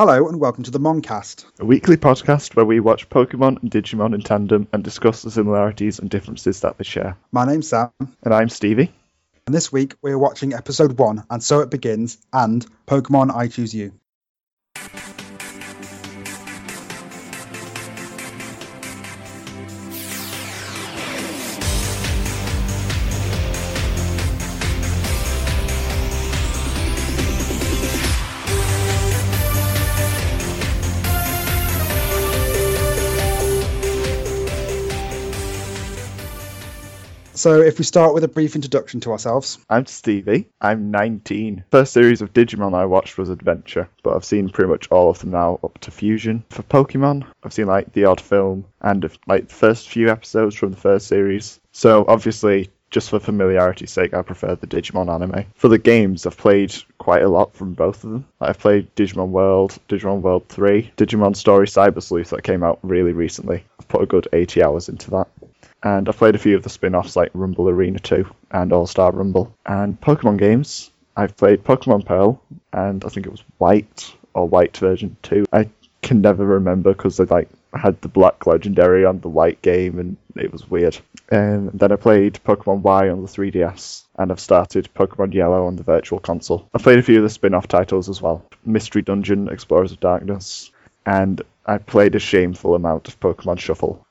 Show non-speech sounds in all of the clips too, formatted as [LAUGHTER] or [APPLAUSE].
Hello and welcome to the Moncast. a weekly podcast where we watch Pokemon and Digimon in tandem and discuss the similarities and differences that they share. My name's Sam, And I'm Stevie. and this week we're watching episode 1, and so it begins, and Pokemon I Choose You. So, if we start with a brief introduction to ourselves, I'm Stevie. I'm 19. First series of Digimon I watched was Adventure, but I've seen pretty much all of them now up to Fusion. For Pokemon, I've seen like the odd film and like the first few episodes from the first series. So obviously, just for familiarity's sake, I prefer the Digimon anime. For the games, I've played quite a lot from both of them. I've played Digimon World, Digimon World 3, Digimon Story Cyber Sleuth that came out really recently. I've put a good 80 hours into that and I've played a few of the spin-offs like Rumble Arena 2 and All Star Rumble. And Pokemon games, I've played Pokemon Pearl and I think it was White or White version 2. I can never remember because I like had the Black Legendary on the White game and it was weird. And then I played Pokemon Y on the 3DS and I've started Pokemon Yellow on the Virtual Console. I've played a few of the spin-off titles as well. Mystery Dungeon, Explorers of Darkness, and I played a shameful amount of Pokemon Shuffle.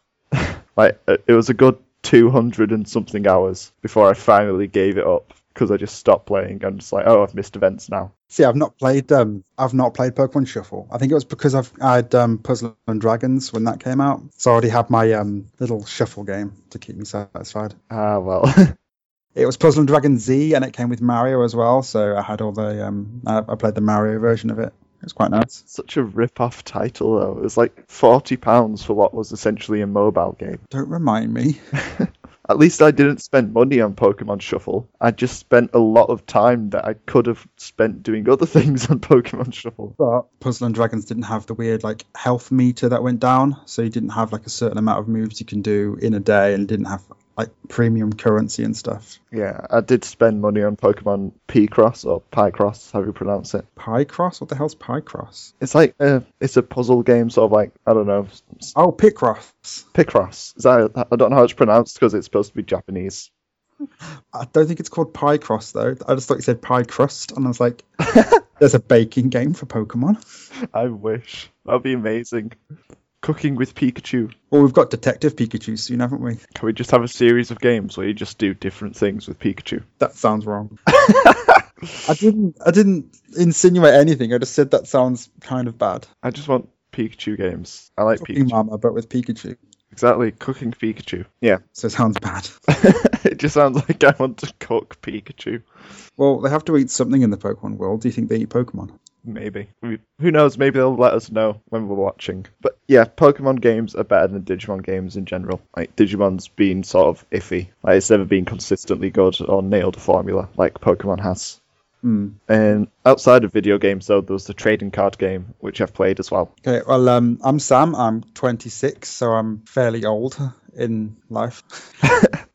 Like uh, it was a good 200 and something hours before I finally gave it up because I just stopped playing. I'm just like, oh, I've missed events now. see, I've not played, um, I've not played Pokemon Shuffle. I think it was because I've I had um, Puzzle and Dragons when that came out, so I already had my um, little shuffle game to keep me satisfied. Ah, well. [LAUGHS] It was Puzzle and Dragons Z, and it came with Mario as well, so I had all the, um, I, I played the Mario version of it. It was quite nice. Such a rip-off title, though. It was like forty pounds for what was essentially a mobile game. Don't remind me. [LAUGHS] At least I didn't spend money on Pokemon Shuffle. I just spent a lot of time that I could have spent doing other [LAUGHS] things on Pokemon Shuffle. But Puzzle and Dragons didn't have the weird like health meter that went down, so you didn't have like a certain amount of moves you can do in a day, and didn't have like premium currency and stuff. Yeah, I did spend money on Pokemon P-Cross or Picross, how you pronounce it. Picross? What the hell's Picross? It's like uh, it's a puzzle game, sort of like I don't know, Oh, Picross. Picross. Is that I don't know how it's pronounced because it's supposed to be Japanese. [LAUGHS] I don't think it's called Picross though. I just thought you said pie crust, and I was like, [LAUGHS] "There's a baking game for Pokemon." I wish that'd be amazing. Cooking with Pikachu. Well, we've got Detective Pikachu soon, haven't we? Can we just have a series of games where you just do different things with Pikachu? That sounds wrong. [LAUGHS] I didn't. I didn't insinuate anything. I just said that sounds kind of bad. I just want Pikachu games. I like Cooking Pikachu. Mama, but with Pikachu, Exactly, cooking Pikachu. Yeah, so it sounds bad. [LAUGHS] it just sounds like I want to cook Pikachu. Well, they have to eat something in the Pokemon world. Do you think they eat Pokemon? Maybe. We- Who knows? Maybe they'll let us know when we're watching. But yeah, Pokemon games are better than Digimon games in general. Like, Digimon's been sort of iffy. Like, it's never been consistently good or nailed a formula like Pokemon has. Hmm. And outside of video games, though, there was the trading card game, which I've played as well. Okay, well, um, I'm Sam. I'm 26, so I'm fairly old in life. [LAUGHS]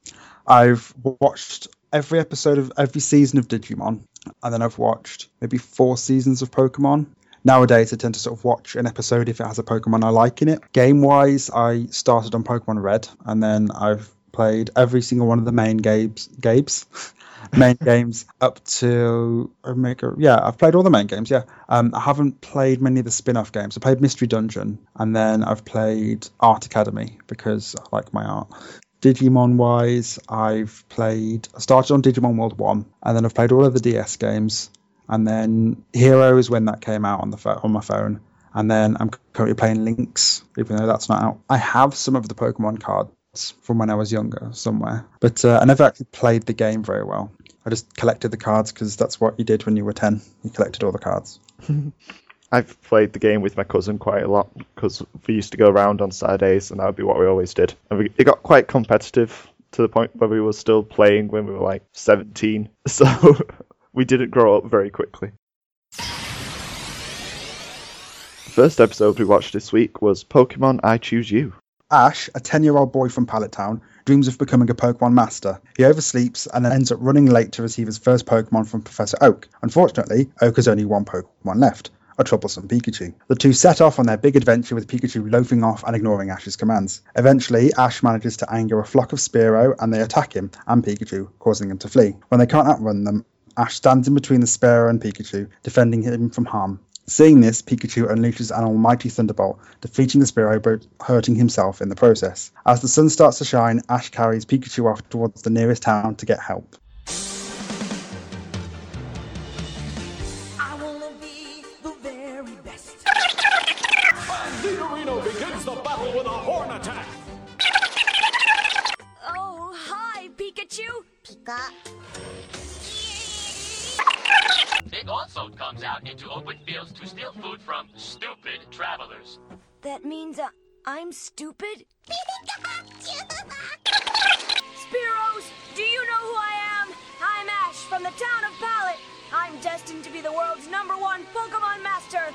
I've watched every episode of every season of Digimon, and then I've watched maybe four seasons of Pokemon. Nowadays, I tend to sort of watch an episode if it has a Pokemon I like in it. Game wise, I started on Pokemon Red, and then I've played every single one of the main games. Games. [LAUGHS] main games up to Omega. Yeah, I've played all the main games. Yeah, um, I haven't played many of the spin-off games. I played Mystery Dungeon, and then I've played Art Academy because I like my art. Digimon wise, I've played. I started on Digimon World One, and then I've played all of the DS games, and then Heroes when that came out on the on my phone. And then I'm currently playing Linkz, even though that's not out. I have some of the Pokemon cards from when I was younger somewhere, but uh, I never actually played the game very well. I just collected the cards because that's what you did when you were 10. You collected all the cards. [LAUGHS] I've played the game with my cousin quite a lot because we used to go around on Saturdays, and that would be what we always did. And we, it got quite competitive to the point where we were still playing when we were like 17. [LAUGHS] So we didn't grow up very quickly. The first episode we watched this week was Pokemon I Choose You. Ash, a 10 year old boy from Pallet Town, dreams of becoming a Pokemon master. He oversleeps and ends up running late to receive his first Pokemon from Professor Oak. Unfortunately, Oak has only one Pokemon left. A troublesome Pikachu. The two set off on their big adventure with Pikachu loafing off and ignoring Ash's commands. Eventually, Ash manages to anger a flock of Spearow and they attack him and Pikachu, causing them to flee. When they can't outrun them, Ash stands in between the Spearow and Pikachu, defending him from harm. Seeing this, Pikachu unleashes an almighty thunderbolt, defeating the Spearow but hurting himself in the process. As the sun starts to shine, Ash carries Pikachu off towards the nearest town to get help. Into open fields to steal food from stupid travelers. That means uh, I'm stupid? Spearows, do you know who I am? I'm Ash from the town of Pallet. I'm destined to be the world's number one Pokemon master.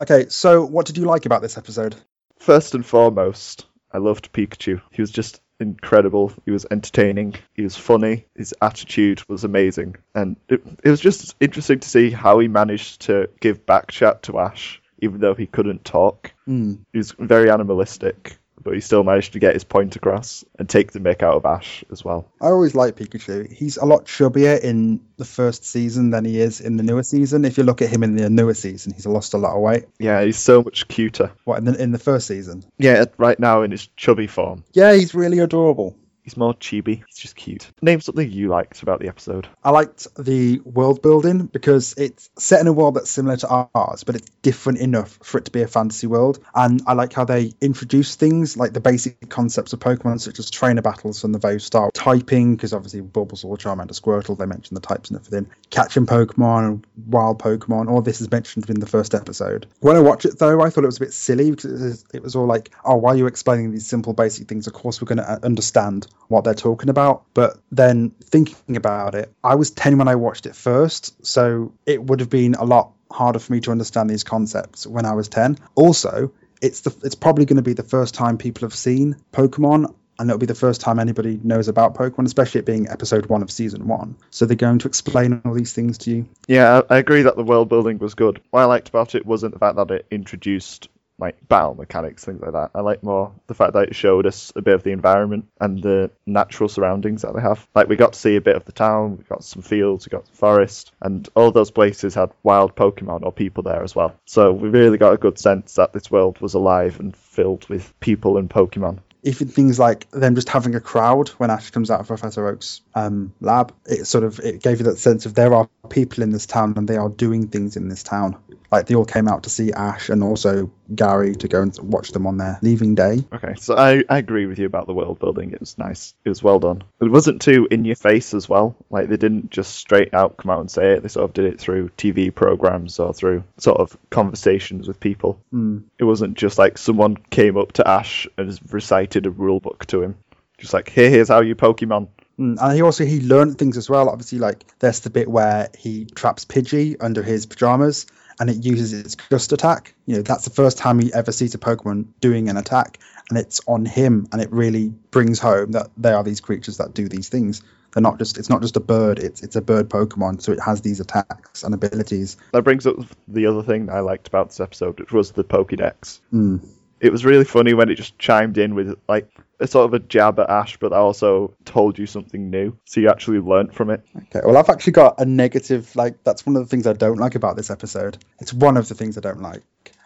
Okay, so what did you like about this episode? First and foremost, I loved Pikachu. He was just incredible. He was entertaining. He was funny. His attitude was amazing. And it, it was just interesting to see how he managed to give back chat to Ash, even though he couldn't talk. Mm. He was very animalistic, but he still managed to get his point across and take the mick out of Ash as well. I always like Pikachu. He's a lot chubbier in the first season than he is in the newer season. If you look at him in the newer season, he's lost a lot of weight. Yeah, he's so much cuter. What in the, in the first season? Yeah, right now in his chubby form. Yeah, he's really adorable. He's more chibi. He's just cute. Name something you liked about the episode. I liked the world building because it's set in a world that's similar to ours, but it's different enough for it to be a fantasy world. And I like how they introduce things like the basic concepts of Pokemon, such as trainer battles from the very start, typing, because obviously Bulbasaur, Charmander, Squirtle, they mention the types and everything, catching Pokemon, wild Pokemon, all this is mentioned in the first episode. When I watched it though, I thought it was a bit silly because it was, it was all like, oh, why are you explaining these simple basic things? Of course, we're going to uh, understand what they're talking about. But then thinking about it, I was 10 when I watched it first, so it would have been a lot harder for me to understand these concepts when I was 10. Also, it's the it's probably going to be the first time people have seen Pokemon and it'll be the first time anybody knows about Pokemon, especially it being episode one of season one. So they're going to explain all these things to you. Yeah, I I agree that the world building was good. What I liked about it wasn't the fact that it introduced like battle mechanics, things like that. I like more the fact that it showed us a bit of the environment and the natural surroundings that they have. Like we got to see a bit of the town, we got some fields, we got the forest, and all those places had wild Pokemon or people there as well. So we really got a good sense that this world was alive and filled with people and Pokemon. Even things like them just having a crowd when Ash comes out of Professor Oak's um, lab, it sort of it gave you that sense of there are people in this town and they are doing things in this town. Like they all came out to see Ash and also Gary to go and watch them on their leaving day. Okay, so I, I agree with you about the world building. It was nice. It was well done. It wasn't too in your face as well. Like they didn't just straight out come out and say it. They sort of did it through TV programs or through sort of conversations with people. Mm. It wasn't just like someone came up to Ash and recited a rule book to him. Just like, here, here's how you Pokemon. Mm, And he also he learned things as well. Obviously, like there's the bit where he traps Pidgey under his pajamas, and it uses its gust attack. You know, that's the first time he ever sees a Pokemon doing an attack, and it's on him, and it really brings home that they are these creatures that do these things. They're not just it's not just a bird. It's it's a bird Pokemon, so it has these attacks and abilities. That brings up the other thing I liked about this episode, which was the Pokédex. Mm. It was really funny when it just chimed in with like a sort of a jab at Ash, but I also told you something new, so you actually learnt from it. Okay, well, I've actually got a negative. Like, that's one of the things I don't like about this episode. It's one of the things I don't like.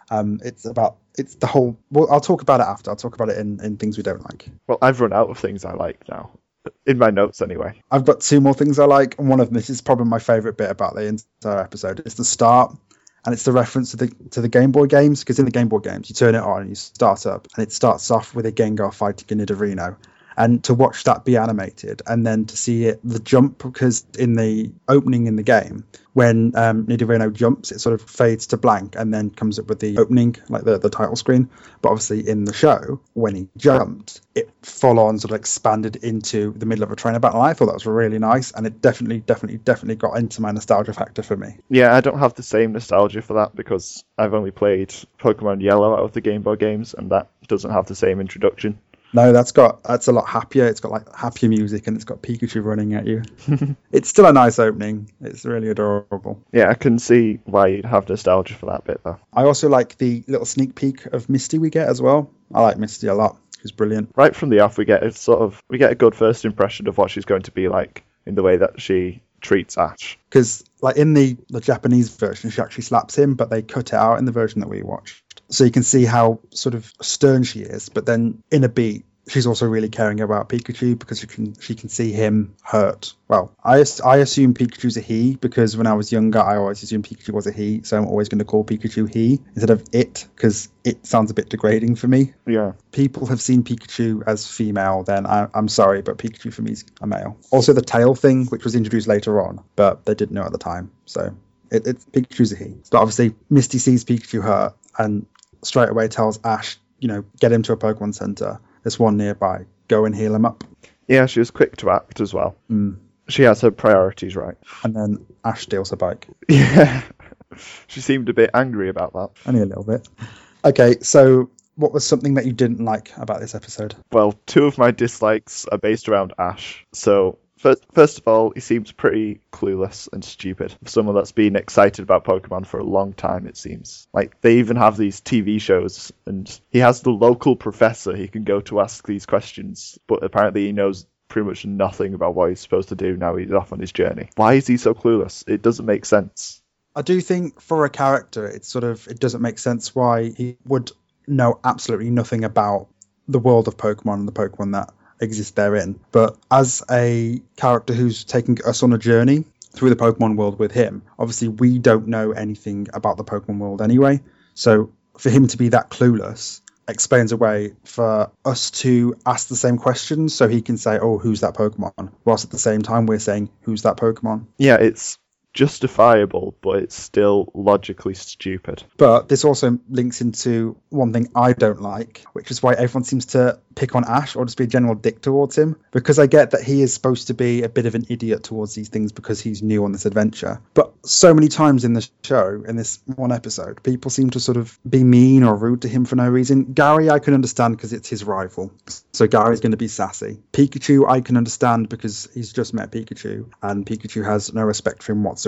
Um, it's about it's the whole. Well, I'll talk about it after. I'll talk about it in in things we don't like. Well, I've run out of things I like now. In my notes, anyway. I've got two more things I like, and one of them this is probably my favorite bit about the entire episode. It's the start, and it's the reference to the to the Game Boy games because in the Game Boy games you turn it on and you start up, and it starts off with a Gengar fighting a Nidorino. And to watch that be animated, and then to see it the jump because in the opening in the game, when um, Nidorino jumps, it sort of fades to blank and then comes up with the opening, like the, the title screen. But obviously, in the show, when he jumped, it full on sort of expanded into the middle of a trainer battle. I thought that was really nice, and it definitely, definitely, definitely got into my nostalgia factor for me. Yeah, I don't have the same nostalgia for that because I've only played Pokemon Yellow out of the Game Boy games, and that doesn't have the same introduction. No, that's got that's a lot happier. It's got like happier music and it's got Pikachu running at you. [LAUGHS] it's still a nice opening. It's really adorable. Yeah, I can see why you'd have nostalgia for that bit though. I also like the little sneak peek of Misty we get as well. I like Misty a lot. She's brilliant. Right from the off, we get a sort of we get a good first impression of what she's going to be like in the way that she treats Ash. Because like in the the Japanese version, she actually slaps him, but they cut it out in the version that we watched. So you can see how sort of stern she is. But then in a beat, she's also really caring about Pikachu because she can she can see him hurt. Well, I I assume Pikachu's a he because when I was younger, I always assumed Pikachu was a he. So I'm always going to call Pikachu he instead of it because it sounds a bit degrading for me. Yeah. People have seen Pikachu as female, then I, I'm sorry, but Pikachu for me is a male. Also, the tail thing, which was introduced later on, but they didn't know at the time. So it, it's Pikachu's a he. But obviously, Misty sees Pikachu hurt and straight away tells Ash, you know, get him to a Pokemon Center. There's one nearby. Go and heal him up. Yeah, she was quick to act as well. Mm. She has her priorities right. And then Ash steals her bike. [LAUGHS] Yeah. she seemed a bit angry about that. Only a little bit. Okay, so what was something that you didn't like about this episode? Well, two of my dislikes are based around Ash. So, first, first of all, he seems pretty clueless and stupid. For someone that's been excited about Pokemon for a long time, it seems. Like, they even have these TV shows, and he has the local professor he can go to ask these questions, but apparently he knows pretty much nothing about what he's supposed to do now he's off on his journey. Why is he so clueless? It doesn't make sense. I do think for a character, it's sort of it doesn't make sense why he would know absolutely nothing about the world of Pokemon and the Pokemon that exist therein. But as a character who's taking us on a journey through the Pokemon world with him, obviously we don't know anything about the Pokemon world anyway. So for him to be that clueless explains a way for us to ask the same questions so he can say, Oh, who's that Pokemon? Whilst at the same time we're saying, Who's that Pokemon? Yeah, it's justifiable, but it's still logically stupid. But this also links into one thing I don't like, which is why everyone seems to pick on Ash or just be a general dick towards him. Because I get that he is supposed to be a bit of an idiot towards these things because he's new on this adventure. But so many times in the show, in this one episode, people seem to sort of be mean or rude to him for no reason. Gary, I can understand because it's his rival. So Gary's going to be sassy. Pikachu, I can understand because he's just met Pikachu and Pikachu has no respect for him whatsoever.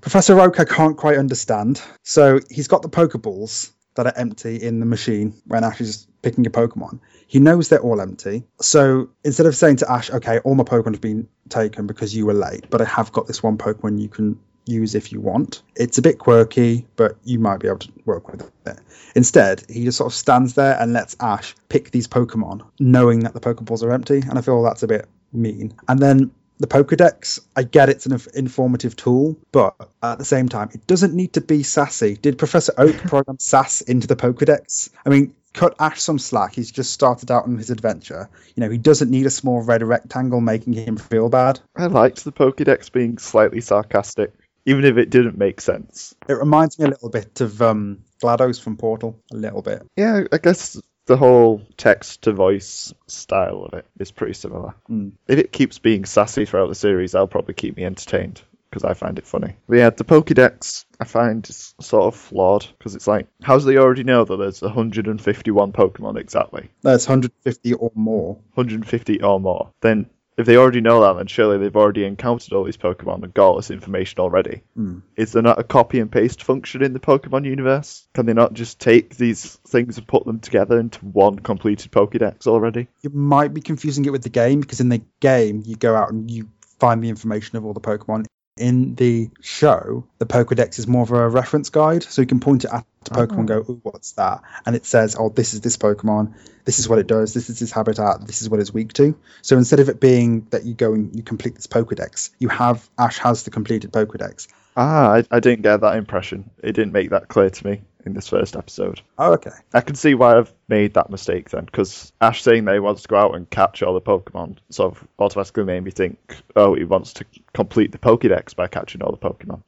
Professor Oak, I can't quite understand. So he's got the Pokeballs that are empty in the machine when Ash is picking a Pokemon. He knows they're all empty. So instead of saying to Ash, okay, all my Pokemon have been taken because you were late, but I have got this one Pokemon you can use if you want. It's a bit quirky, but you might be able to work with it. Instead, he just sort of stands there and lets Ash pick these Pokemon, knowing that the Pokeballs are empty, and I feel that's a bit mean. And then the Pokedex, I get it's an informative tool, but at the same time, it doesn't need to be sassy. Did Professor Oak [LAUGHS] program sass into the Pokedex? I mean, cut Ash some slack. He's just started out on his adventure. You know, he doesn't need a small red rectangle making him feel bad. I liked the Pokédex being slightly sarcastic, even if it didn't make sense. It reminds me a little bit of um, GLaDOS from Portal, a little bit. Yeah, I guess the whole text to voice style of it is pretty similar. Mm. If it keeps being sassy throughout the series, that'll probably keep me entertained because I find it funny. But yeah, the Pokédex I find is sort of flawed because it's like, how do they already know that there's 151 Pokemon exactly? That's 150 or more. 150 or more. Then if they already know that, then surely they've already encountered all these Pokemon and got all this information already. Hmm. Is there not a copy and paste function in the Pokemon universe? Can they not just take these things and put them together into one completed Pokédex already? You might be confusing it with the game because in the game you go out and you find the information of all the Pokemon. In the show, the Pokedex is more of a reference guide, so you can point it at a Pokemon and go, Ooh, what's that? And it says, oh, this is this Pokemon, this is what it does, this is its habitat, this is what it's weak to. So instead of it being that you go and you complete this Pokedex, you have Ash has the completed Pokedex. Ah, I, I didn't get that impression. It didn't make that clear to me in this first episode. Oh, okay. I can see why I've made that mistake then, because Ash saying that he wants to go out and catch all the Pokemon sort of automatically made me think, oh, he wants to complete the Pokédex by catching all the Pokemon.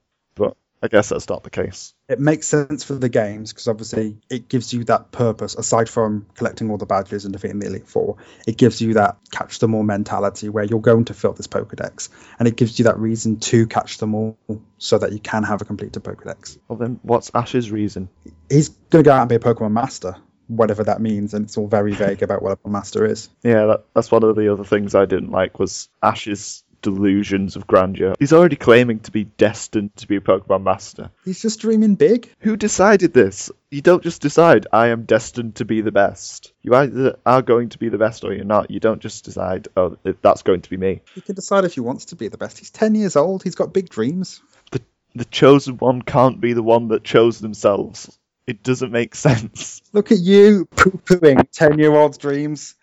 I guess that's not the case. It makes sense for the games because obviously it gives you that purpose aside from collecting all the badges and defeating the Elite Four. It gives you that catch them all mentality where you're going to fill this Pokedex, and it gives you that reason to catch them all so that you can have a completed Pokedex. Well, then what's Ash's reason? He's going to go out and be a Pokemon master. whatever that means, and it's all very vague about what a master is. Yeah, that, that's one of the other things I didn't like was Ash's delusions of grandeur. He's already claiming to be destined to be a Pokemon master. He's just dreaming big. Who decided this? You don't just decide, I am destined to be the best. You either are going to be the best or you're not. You don't just decide, oh, that's going to be me. He can decide if he wants to be the best. He's 10 years old. He's got big dreams. The, the chosen one can't be the one that chose themselves. It doesn't make [LAUGHS] sense. Look at you poo pooing 10 year old's dreams.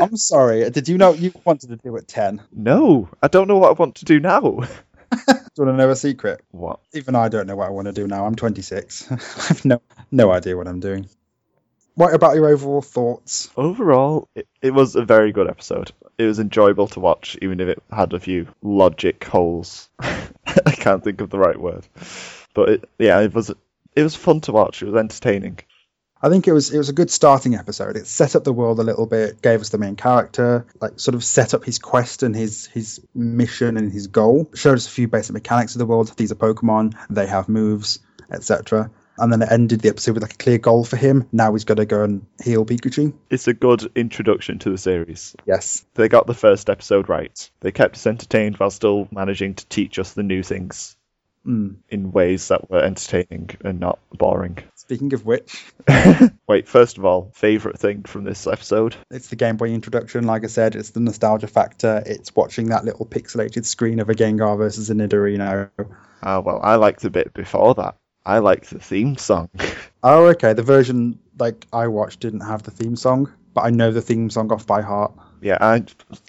I'm sorry. Did you know you wanted to do at 10? No, I don't know what I want to do now. [LAUGHS] Do you want to know a secret? what? Even I don't know what I want to do now. I'm 26. [LAUGHS] I have no no idea what I'm doing. What about your overall thoughts? Overall, it, it was a very good episode. It was enjoyable to watch, even if it had a few logic holes. [LAUGHS] I can't think of the right word, but it, yeah, it was it was fun to watch. It was entertaining. I think it was it was a good starting episode. It set up the world a little bit, gave us the main character, like sort of set up his quest and his his mission and his goal. Showed us a few basic mechanics of the world. These are Pokemon, they have moves, etc. And then it ended the episode with like a clear goal for him. Now he's got to go and heal Pikachu. It's a good introduction to the series. Yes, They got the first episode right. They kept us entertained while still managing to teach us the new things Mm. in ways that were entertaining and not boring. Speaking of which, [LAUGHS] Wait, first of all, favorite thing from this episode? it's the Game Boy introduction. Like I said, it's the nostalgia factor. It's watching that little pixelated screen of a Gengar versus a Nidorino. Ah, well, I liked the bit before that. I liked the theme song. [LAUGHS] Oh, okay. The version like I watched didn't have the theme song, but I know the theme song off by heart. yeah, I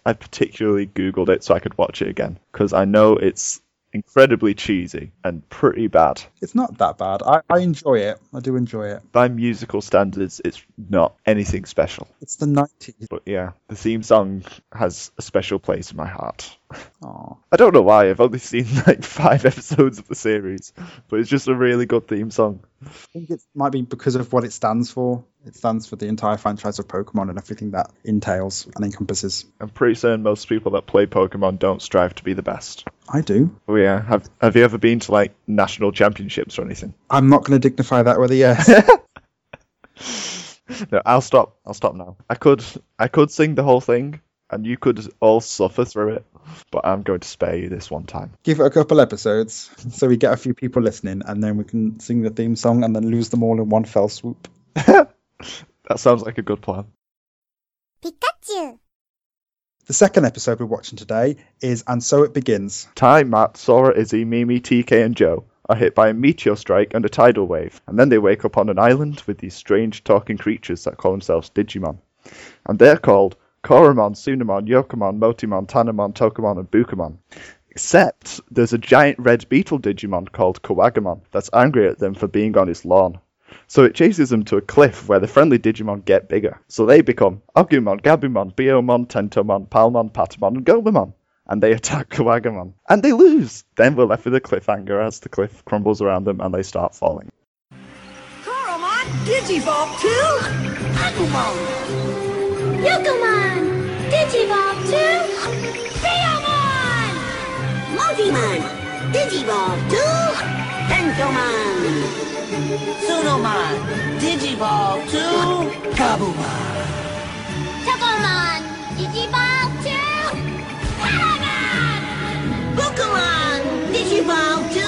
I particularly googled it so I could watch it again because I know it's incredibly cheesy and pretty bad. It's not that bad. I, I enjoy it. I do enjoy it. By musical standards, it's not anything special. It's the 90s. But yeah, the theme song has a special place in my heart. I don't know why. I've only seen [LAUGHS] like five episodes of the series, but it's just a really good theme song. I think it might be because of what it stands for. It stands for the entire franchise of Pokemon and everything that entails and encompasses. I'm pretty certain most people that play Pokemon don't strive to be the best. I do. Oh yeah, have have you ever been to like national championships or anything? I'm not going to dignify that with a yes. [LAUGHS] [LAUGHS] No, I'll stop. I'll stop now. I could I could sing the whole thing, and you could all suffer through it, but I'm going to spare you this one time. Give it a couple episodes so we get a few people listening and then we can sing the theme song and then lose them all in one fell swoop. [LAUGHS] That sounds like a good plan. Pikachu! The second episode we're watching today is And So It Begins. Tai, Matt, Sora, Izzy, Mimi, TK, and Joe are hit by a meteor strike and a tidal wave, and then they wake up on an island with these strange talking creatures that call themselves Digimon. And they're called Koromon, Tsunomon, Yokomon, Motimon, Tanemon, Tokomon, and Bukamon. Except there's a giant red beetle Digimon called Kuwagamon that's angry at them for being on his lawn. So it chases them to a cliff where the friendly Digimon get bigger. So they become Agumon, Gabumon, Biyomon, Tentomon, Palmon, Patamon, and Gomamon. And they [LAUGHS] attack Kuwagamon. And they lose! Then we're left with a cliffhanger as the cliff crumbles around them and they start falling. Koromon, Digivolve to Agumon. Yokomon! Digivolve to Biyomon! Motimon, Digivolve to Tentomon. Tsunomon, Digivolve to Gabumon. Chocomon! Digivolve to Paramon! Pokemon, Digivolve to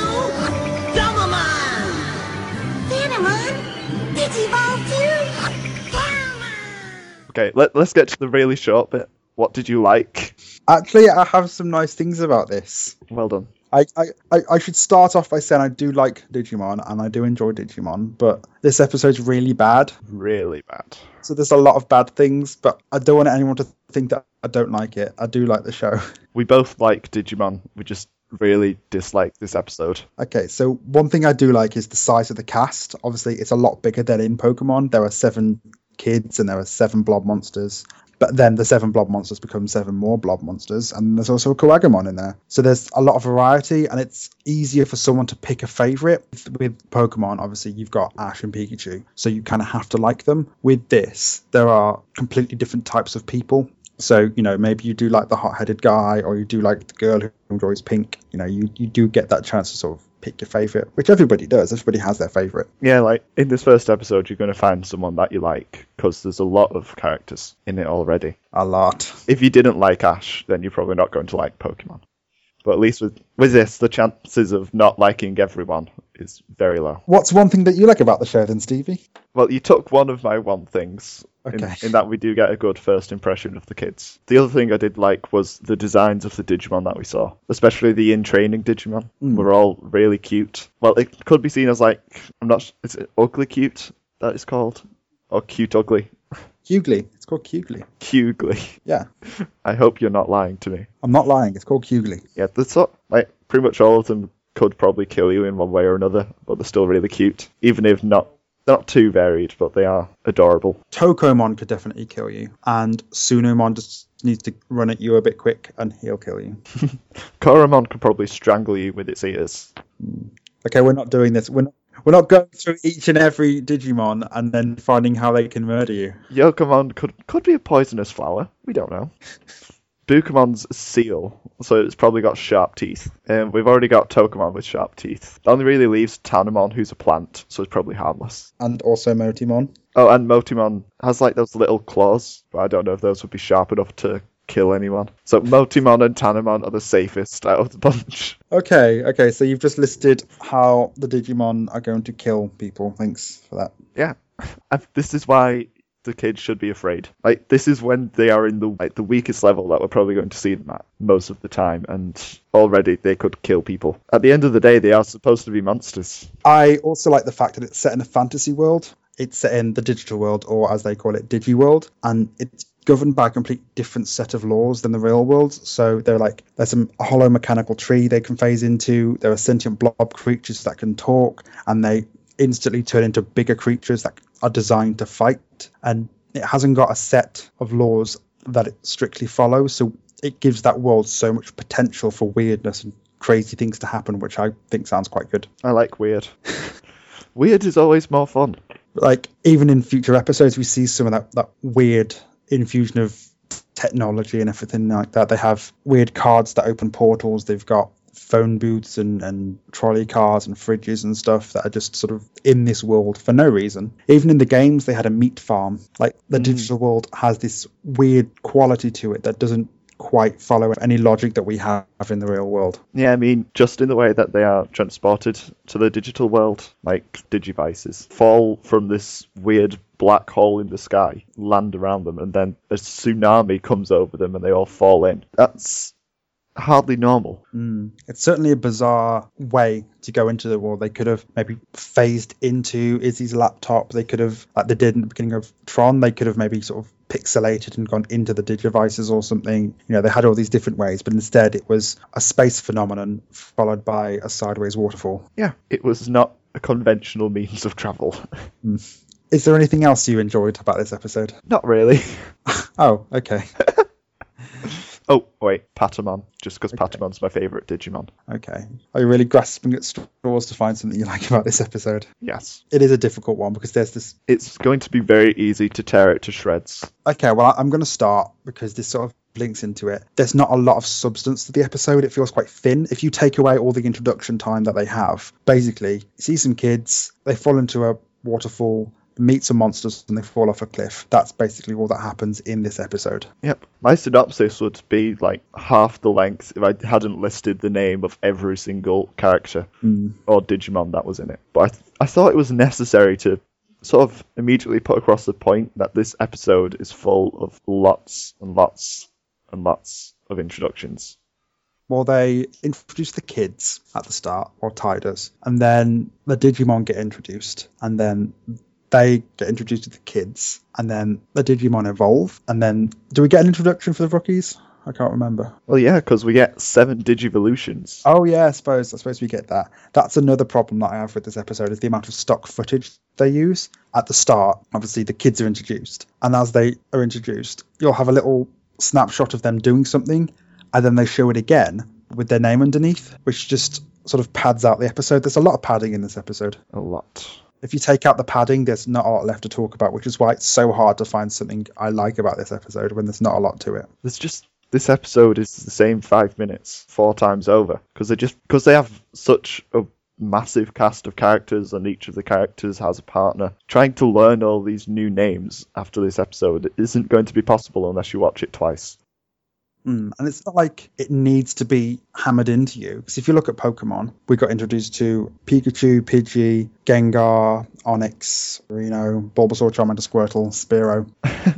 Okay, let, let's get to the really short bit. What did you like? Actually, I have some nice things about this. Well done. I, I, I I should start off by saying I do like Digimon and I do enjoy Digimon, but this episode's really bad. Really bad. So there's a lot of bad things, but I don't want anyone to think that I don't like it. I do like the show. [LAUGHS] We both like Digimon. We just really dislike this episode. Okay, so one thing I do like is the size of the cast. Obviously, it's a lot bigger than in Pokemon. There are seven kids and there are seven blob monsters. But then the seven blob monsters become seven more blob monsters, and there's also a Kuwagamon in there. So there's a lot of variety, and it's easier for someone to pick a favorite. With- With Pokemon, obviously, you've got Ash and Pikachu, so you kind of have to like them. With this, there are completely different types of people So, you know, maybe you do like the hot headed guy or you do like the girl who enjoys pink. You know, you, you do get that chance to sort of pick your favourite, which everybody does. Everybody has their favourite. Yeah, like in this first episode, you're going to find someone that you like because there's a lot of characters in it already. A lot. If you didn't like Ash, then you're probably not going to like Pokemon. But at least with with this, the chances of not liking everyone is very low. What's one thing that you like about the show then, Stevie? Well, you took one of my one things. In, Okay. in that we do get a good first impression of the kids. The other thing I did like was the designs of the Digimon that we saw, especially the in training Digimon. They were all really cute. Well, it could be seen as like I'm not. Is it ugly cute? That is called, or cute ugly? Hughley. It's called Hughley. Cugly. Yeah. [LAUGHS] I hope you're not lying to me. I'm not lying. It's called Hughley. Yeah, that's sort like pretty much all of them could probably kill you in one way or another, but they're still really cute, even if not they're not too varied, but they are adorable. Tokomon could definitely kill you, and Tsunomon just needs to run at you a bit quick, and he'll kill you. [LAUGHS] Koromon could probably strangle you with its ears. Hmm. Okay, we're not doing this. We're not, we're not going through each and every Digimon and then finding how they can murder you. Yokomon could could be a poisonous flower. We don't know. Bukamon's seal, so it's probably got sharp teeth. And we've already got Tokomon with sharp teeth. That only really leaves Tanemon, who's a plant, so it's probably harmless. And also Motimon. Oh, and Motimon has like those little claws, but I don't know if those would be sharp enough to kill anyone. So Motimon and Tanemon are the safest out of the bunch. Okay, okay, so you've just listed how the Digimon are going to kill people. Thanks for that. Yeah, and this is why the kids should be afraid. Like this is when they are in the like the weakest level that we're probably going to see them at most of the time, and already they could kill people. At the end of the day, they are supposed to be monsters. I also like the fact that it's set in a fantasy world. It's set in the digital world, or as they call it, Digi World, and it's governed by a complete different set of laws than the real world. So they're like there's a hollow mechanical tree they can phase into. There are sentient blob creatures that can talk, and they instantly turn into bigger creatures that are designed to fight. And it hasn't got a set of laws that it strictly follows, so it gives that world so much potential for weirdness and crazy things to happen, which I think sounds quite good. I like weird. weird is always more fun. like even in future episodes we see some of that, that weird infusion of technology and everything like that. They have weird cards that open portals. They've got phone booths and, and trolley cars and fridges and stuff that are just sort of in this world for no reason. Even in the games they had a meat farm. Like the mm. digital world has this weird quality to it that doesn't quite follow any logic that we have in the real world Yeah, I mean, just in the way that they are transported to the digital world, like digivices, fall from this weird black hole in the sky, land around them, and then a tsunami comes over them and they all fall in. That's hardly normal. Mm. It's certainly a bizarre way to go into the world. They could have maybe phased into Izzy's laptop. They could have, like they did in the beginning of Tron, they could have maybe sort of pixelated and gone into the digivices or something. You know, they had all these different ways, but instead it was a space phenomenon followed by a sideways waterfall. Yeah, it was not a conventional means of travel. Mm. Is there anything else you enjoyed about this episode? not really. [LAUGHS] Oh, okay. [LAUGHS] Oh, wait, Patamon, just because Patamon's my favourite Digimon. Okay. Are you really grasping at straws to find something you like about this episode? Yes. It is a difficult one because there's this It's going to be very easy to tear it to shreds. Okay, well, I'm going to start because this sort of links into it. There's not a lot of substance to the episode. It feels quite thin. If you take away all the introduction time that they have, basically, you see some kids, they fall into a waterfall, meet some monsters, and they fall off a cliff. That's basically all that happens in this episode. Yep. My synopsis would be like half the length if I hadn't listed the name of every single character hmm. or Digimon that was in it. But I, th- I thought it was necessary to sort of immediately put across the point that this episode is full of lots and lots and lots of introductions. Well, they introduce the kids at the start, or Tai does, and then the Digimon get introduced, and then they get introduced to the kids, and then the Digimon evolve, and then do we get an introduction for the rookies? I can't remember. Well, yeah, because we get seven Digivolutions. Oh yeah, I suppose I suppose we get that. That's another problem that I have with this episode is the amount of stock footage they use. At the start, obviously the kids are introduced, and as they are introduced, you'll have a little snapshot of them doing something, and then they show it again with their name underneath, which just sort of pads out the episode. There's a lot of padding in this episode. A lot. If you take out the padding, there's not a lot left to talk about, which is why it's so hard to find something I like about this episode when there's not a lot to it. There's just this episode is the same five minutes four times over because they just because they have such a massive cast of characters and each of the characters has a partner. Trying to learn all these new names after this episode isn't going to be possible unless you watch it twice. Mm. And it's not like it needs to be hammered into you. Because if you look at Pokemon, we got introduced to Pikachu, Pidgey, Gengar, Onix, Reno, Bulbasaur, Charmander, Squirtle, Spearow.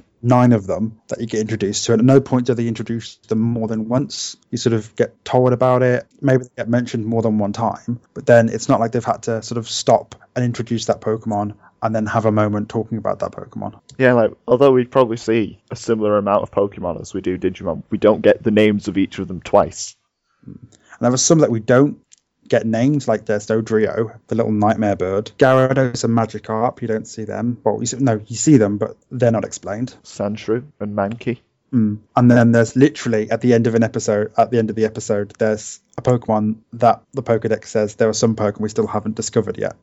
[LAUGHS] Nine of them that you get introduced to, and at no point do they introduce them more than once. You sort of get told about it. Maybe they get mentioned more than one time, but then it's not like they've had to sort of stop and introduce that Pokemon and then have a moment talking about that Pokemon. Yeah, like although we probably see a similar amount of Pokemon as we do Digimon, we don't get the names of each of them twice. And there are some that we don't get names, like there's Dodrio, the little nightmare bird. Gyarados and Magikarp, you don't see them. Well, you see, no, you see them, but they're not explained. Sandshrew and Mankey. Mm. And then there's literally at the end of an episode, at the end of the episode, there's a Pokemon that the Pokedex says there are some Pokemon we still haven't discovered yet.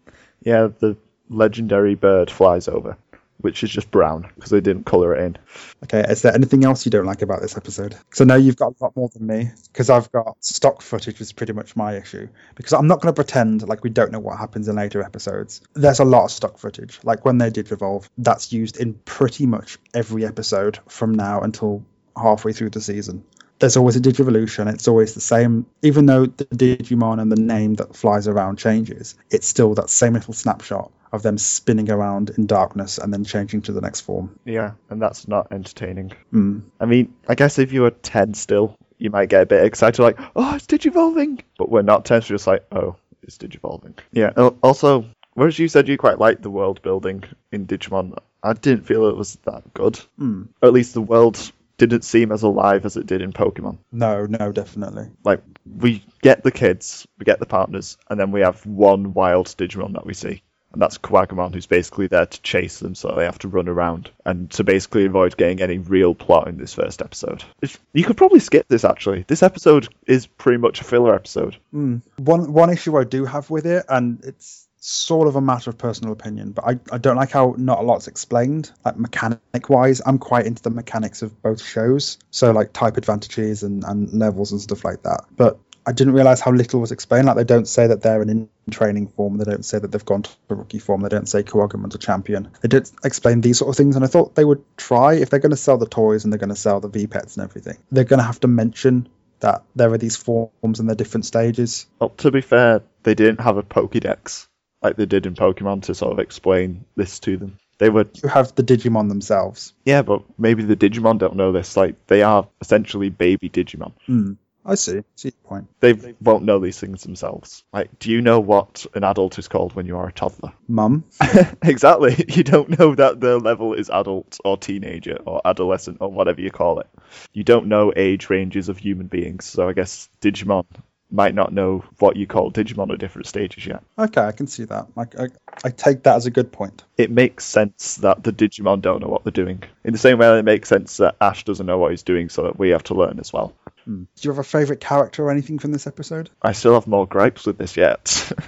Yeah, the legendary bird flies over, which is just brown because they didn't color it in. Okay, is there anything else you don't like about this episode? So now you've got a lot more than me. Because I've got stock footage which is pretty much my issue. Because I'm not going to pretend like we don't know what happens in later episodes. There's a lot of stock footage. Like when they did Revolve, that's used in pretty much every episode from now until halfway through the season. There's always a Digivolution. It's always the same. Even though the Digimon and the name that flies around changes, it's still that same little snapshot of them spinning around in darkness and then changing to the next form. Yeah, and that's not entertaining. Mm. I mean, I guess if you were 10 still, you might get a bit excited, like, oh, it's Digivolving! But we're not 10, so we're just like, oh, it's Digivolving. Yeah, also, whereas you said you quite liked the world building in Digimon, I didn't feel it was that good. Or at least the world didn't seem as alive as it did in Pokemon. No, no, definitely. Like, we get the kids, we get the partners, and then we have one wild Digimon that we see. And that's Kuwagamon, who's basically there to chase them, so they have to run around and to basically avoid getting any real plot in this first episode. If- You could probably skip this actually. This episode is pretty much a filler episode. Mm. One one issue I do have with it, and it's sort of a matter of personal opinion, but I, I don't like how not a lot's explained, like mechanic wise. I'm quite into the mechanics of both shows, so like type advantages and, and levels and stuff like that. But I didn't realize how little was explained. Like they don't say that they're in, in training form. They don't say that they've gone to a rookie form. They don't say Kuwagamon's a champion. They didn't explain these sort of things. And I thought they would try if they're going to sell the toys and they're going to sell the V pets and everything. They're going to have to mention that there are these forms and they're different stages. Well, to be fair, they didn't have a Pokédex like they did in Pokemon to sort of explain this to them. They would You have the Digimon themselves. yeah, but maybe the Digimon don't know this. Like, they are essentially baby Digimon. Hmm. I see. I See your point. They won't know these things themselves. Like, do you know what an adult is called when you are a toddler? Mum. [LAUGHS] exactly. [LAUGHS] You don't know that the level is adult or teenager or adolescent or whatever you call it. You don't know age ranges of human beings. So I guess Digimon might not know what you call Digimon at different stages yet. Okay, I can see that. I, I, I take that as a good point. It makes sense that the Digimon don't know what they're doing. In the same way that it makes sense that Ash doesn't know what he's doing, so that we have to learn as well. Hmm. Do you have a favourite character or anything from this episode? I still have more gripes with this yet. [LAUGHS]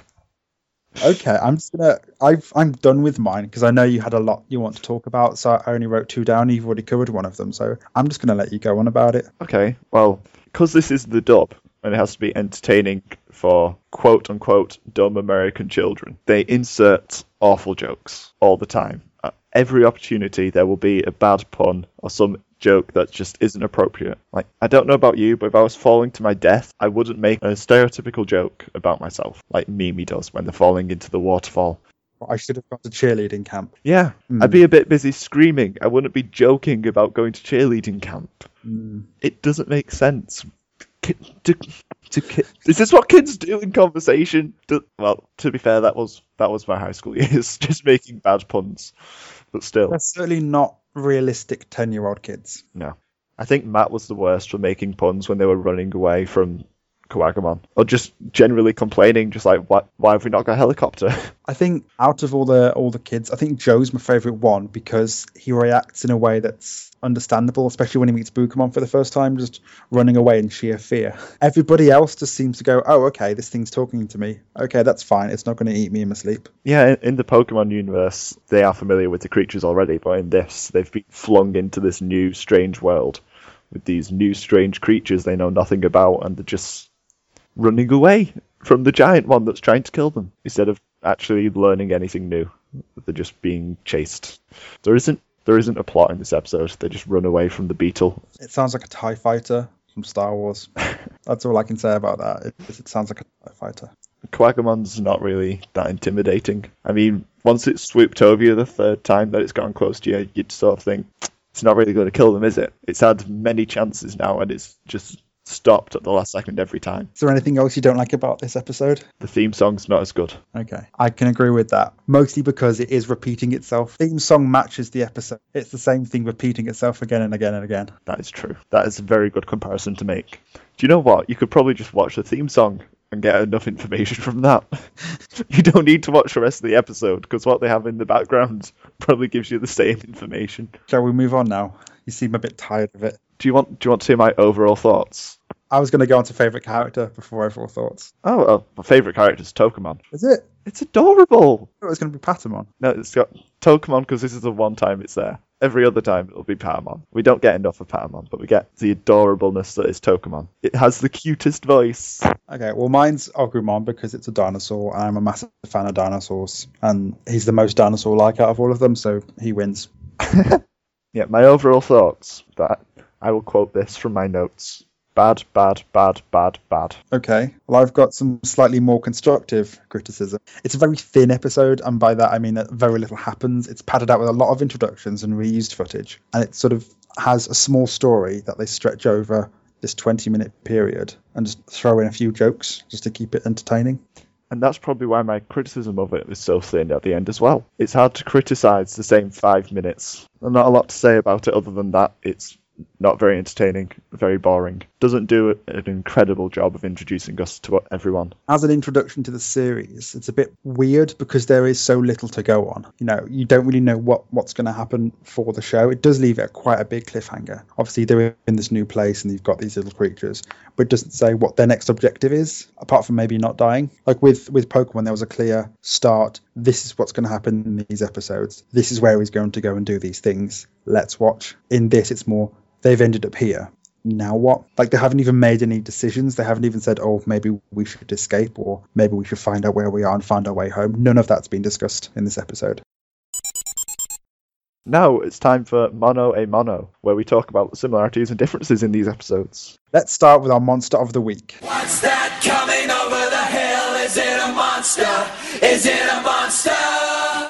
Okay, I'm just gonna. I've I'm done with mine because I know you had a lot you want to talk about, so I only wrote two down. You've already covered one of them, so I'm just gonna let you go on about it. Okay, well, because this is the dub, and it has to be entertaining for quote unquote dumb American children, they insert awful jokes all the time. At every opportunity, there will be a bad pun or some joke that just isn't appropriate. Like, I don't know about you, but if I was falling to my death, I wouldn't make a stereotypical joke about myself, like Mimi does when they're falling into the waterfall. I should have gone to cheerleading camp. Yeah, hmm. I'd be a bit busy screaming. I wouldn't be joking about going to cheerleading camp. Hmm. It doesn't make sense. To, to ki- is this what kids do in conversation? Do- well, to be fair, that was that was my high school [LAUGHS] years, just making bad puns. But still, They're certainly not realistic ten-year-old kids. no. I think Matt was the worst for making puns when they were running away from Kuwagamon, or just generally complaining, just like why, why have we not got a helicopter? [LAUGHS] I think out of all the all the kids, I think Joe's my favorite one because he reacts in a way that's understandable, especially when he meets Bukamon for the first time, just running away in sheer fear. Everybody else just seems to go, "Oh, okay, this thing's talking to me. Okay, that's fine. It's not going to eat me in my sleep." yeah, in the Pokemon universe, they are familiar with the creatures already, but in this, they've been flung into this new, strange world with these new, strange creatures they know nothing about, and they're just running away from the giant one that's trying to kill them instead of actually learning anything new. They're just being chased. There isn't there isn't a plot in this episode. They just run away from the beetle. It sounds like a Tie Fighter from Star Wars. [LAUGHS] that's all I can say about that. It, it sounds like a Tie Fighter. Kuwagamon's not really that intimidating. I mean, once it's swooped over you the third time that it's gotten close to you, you'd sort of think it's not really going to kill them, is it? It's had many chances now, and it's just stopped at the last second every time. Is there anything else you don't like about this episode? The theme song's not as good. Okay, I can agree with that. Mostly because it is repeating itself. Theme song matches the episode. It's the same thing repeating itself again and again and again. That is true. That is a very good comparison to make. Do you know what? You could probably just watch the theme song and get enough information [LAUGHS] from that. [LAUGHS] you don't need to watch the rest of the episode because what they have in the background [LAUGHS] probably gives you the same information. Shall we move on now? You seem a bit tired of it. Do you want do you want to hear my overall thoughts? I was going to go on to favourite character before overall thoughts. Oh, well, my favourite character is Tokomon. Is it? It's adorable. It was going to be Patamon. No, it's got Tokomon because this is the one time it's there. Every other time it'll be Patamon. We don't get enough of Patamon, but we get the adorableness that is Tokomon. It has the cutest voice. Okay, well, mine's Agumon because it's a dinosaur, and I'm a massive fan of dinosaurs. And he's the most dinosaur like out of all of them, so he wins. [LAUGHS] Yeah, my overall thoughts. That I will quote this from my notes. Bad, bad, bad, bad, bad. Okay, well, I've got some slightly more constructive criticism. It's a very thin episode, and by that I mean that very little happens. It's padded out with a lot of introductions and reused footage, and it sort of has a small story that they stretch over this 20 minute period and just throw in a few jokes just to keep it entertaining. And that's probably why my criticism of it is so thin at the end as well. It's hard to criticize the same five minutes. There's not a lot to say about it other than that it's not very entertaining, very boring. Doesn't do an incredible job of introducing us to everyone. As an introduction to the series, it's a bit weird because there is so little to go on. You know, you don't really know what, what's going to happen for the show. It does leave it quite a big cliffhanger. Obviously, they're in this new place and you've got these little creatures, but it doesn't say what their next objective is, apart from maybe not dying. Like with, with Pokemon, there was a clear start. This is what's going to happen in these episodes. This is where he's going to go and do these things. Let's watch. In this, it's more they've ended up here. Now what? Like they haven't even made any decisions. They haven't even said, "Oh, maybe we should escape," or "Maybe we should find out where we are and find our way home." None of that's been discussed in this episode. Now it's time for Mono a Mono, where we talk about the similarities and differences in these episodes. Let's start with our monster of the week. What's that coming over the hill? Is it a monster? Is it a monster?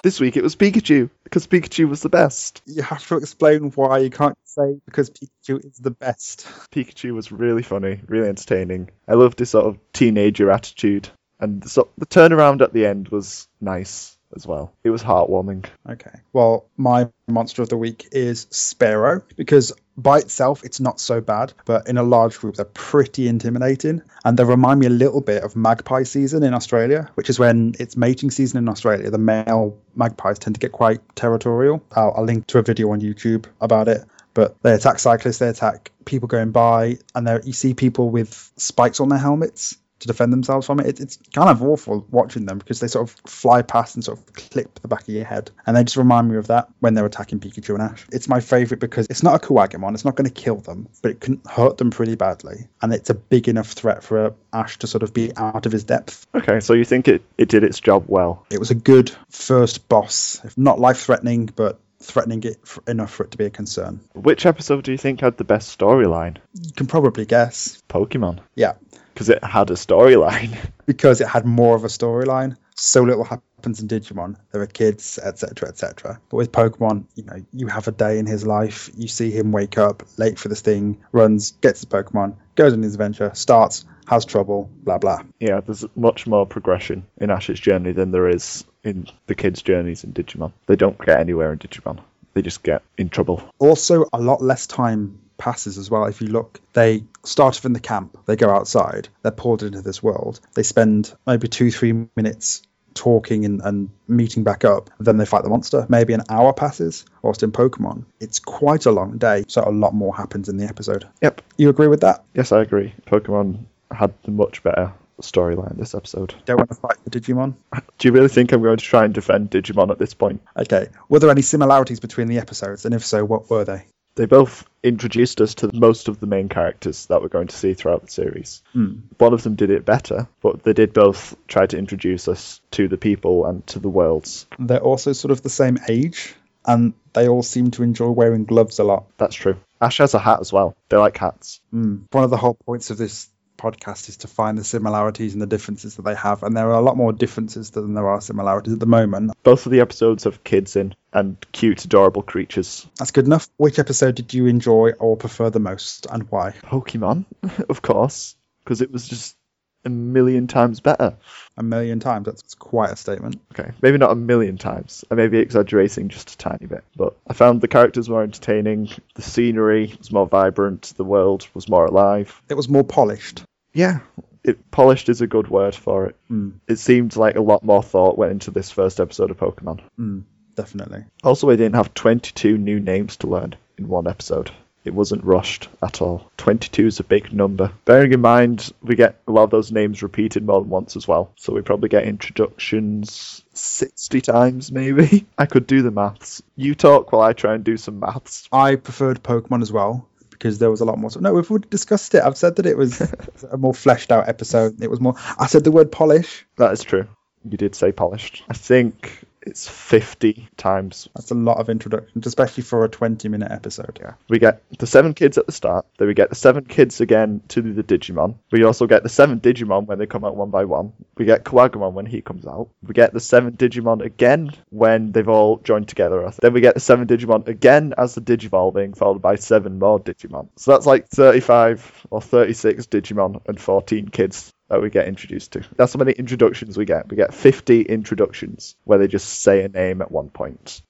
This week it was Pikachu, because Pikachu was the best. You have to explain why you can't say because Pikachu is the best. Pikachu was really funny, really entertaining. I loved his sort of teenager attitude, and the, so, the turnaround at the end was nice as well. It was heartwarming. Okay. Well, my monster of the week is Spearow because by itself it's not so bad, but in a large group they're pretty intimidating, and they remind me a little bit of magpie season in Australia, which is when it's mating season in Australia. The male magpies tend to get quite territorial. I'll, I'll link to a video on YouTube about it. But they attack cyclists, they attack people going by, and there you see people with spikes on their helmets to defend themselves from it. it. It's kind of awful watching them because they sort of fly past and sort of clip the back of your head. And they just remind me of that when they're attacking Pikachu and Ash. It's my favourite because it's not a Kuwagamon, it's not going to kill them, but it can hurt them pretty badly. And it's a big enough threat for uh, Ash to sort of be out of his depth. Okay, so you think it, it did its job well? It was a good first boss, if not life threatening, but threatening it f- enough for it to be a concern. Which episode do you think had the best storyline? You can probably guess. Pokemon. Yeah, Because it had a storyline. [LAUGHS] because it had more of a storyline. So little happens in Digimon. There are kids, etc., etc. But with Pokemon, you know, you have a day in his life. You see him wake up late for this thing, runs, gets his Pokemon, goes on his adventure, starts, has trouble, blah blah. yeah, there's much more progression in Ash's journey than there is in the kids' journeys in Digimon. They don't get anywhere in Digimon. They just get in trouble. Also, a lot less time passes as well. If you look, they start off in the camp, they go outside, they're pulled into this world. They spend maybe two, three minutes talking and, and meeting back up. Then they fight the monster. Maybe an hour passes. Whilst in Pokemon, it's quite a long day, so a lot more happens in the episode. Yep. You agree with that? Yes, I agree. Pokemon had the much better storyline this episode. Don't want to fight the Digimon? Do you really think I'm going to try and defend Digimon at this point? Okay. Were there any similarities between the episodes? And if so, what were they? They both introduced us to most of the main characters that we're going to see throughout the series. Hmm. One of them did it better, but they did both try to introduce us to the people and to the worlds. They're also sort of the same age, and they all seem to enjoy wearing gloves a lot. That's true. Ash has a hat as well. They like hats. Hmm. One of the whole points of this podcast is to find the similarities and the differences that they have, and there are a lot more differences than there are similarities at the moment. Both of the episodes have kids in and cute, adorable creatures. That's good enough. Which episode did you enjoy or prefer the most, and why? Pokemon, [LAUGHS] of course, because it was just a million times better. A million times. That's quite a statement. Okay, maybe not a million times. I may be exaggerating just a tiny bit, but I found the characters more entertaining, the scenery was more vibrant, the world was more alive. It was more polished. Yeah, it polished is a good word for it. Hmm. It seemed like a lot more thought went into this first episode of Pokemon. Hmm, definitely. Also, I didn't have 22 new names to learn in one episode. It wasn't rushed at all. 22 is a big number. Bearing in mind, we get a lot of those names repeated more than once as well. So we probably get introductions 60 times, maybe. [LAUGHS] I could do the maths. You talk while I try and do some maths. I preferred Pokemon as well because there was a lot more. No, we've already discussed it. I've said that it was [LAUGHS] a more fleshed out episode. It was more. I said the word polish. That is true. You did say polished. I think it's 50 times. That's a lot of introductions, especially for a 20 minute episode. Yeah. We get the seven kids at the start, then we get the seven kids again to the Digimon. We also get the seven Digimon when they come out one by one. We get Kuwagamon when he comes out. We get the seven Digimon again when they've all joined together. Then we get the seven Digimon again as the Digivolving, followed by seven more Digimon. So that's like 35 or 36 Digimon and 14 kids that we get introduced to. That's how many introductions we get. We get 50 introductions where they just say a name at one point.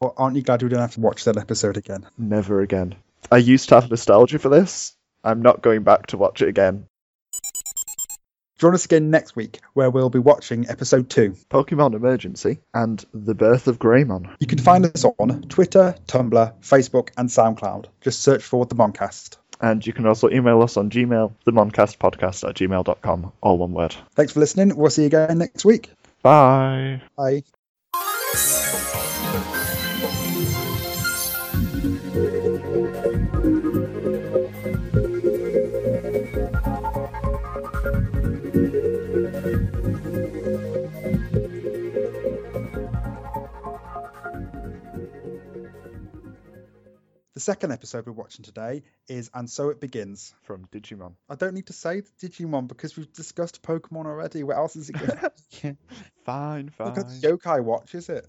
Well, aren't you glad we don't have to watch that episode again? Never again. I used to have nostalgia for this. I'm not going back to watch it again. Join us again next week where we'll be watching episode two. Pokemon Emergency and The Birth of Greymon. You can find us on Twitter, Tumblr, Facebook, and SoundCloud. Just search for the Moncast. And you can also email us on Gmail, themoncastpodcast at gmail.com, all one word. Thanks for listening. We'll see you again next week. Bye. Bye. Second episode we're watching today is And So It Begins. From Digimon. I don't need to say Digimon because we've discussed Pokemon already. What else is it going [LAUGHS] to Fine, Look fine. at Yokai Watch, is it?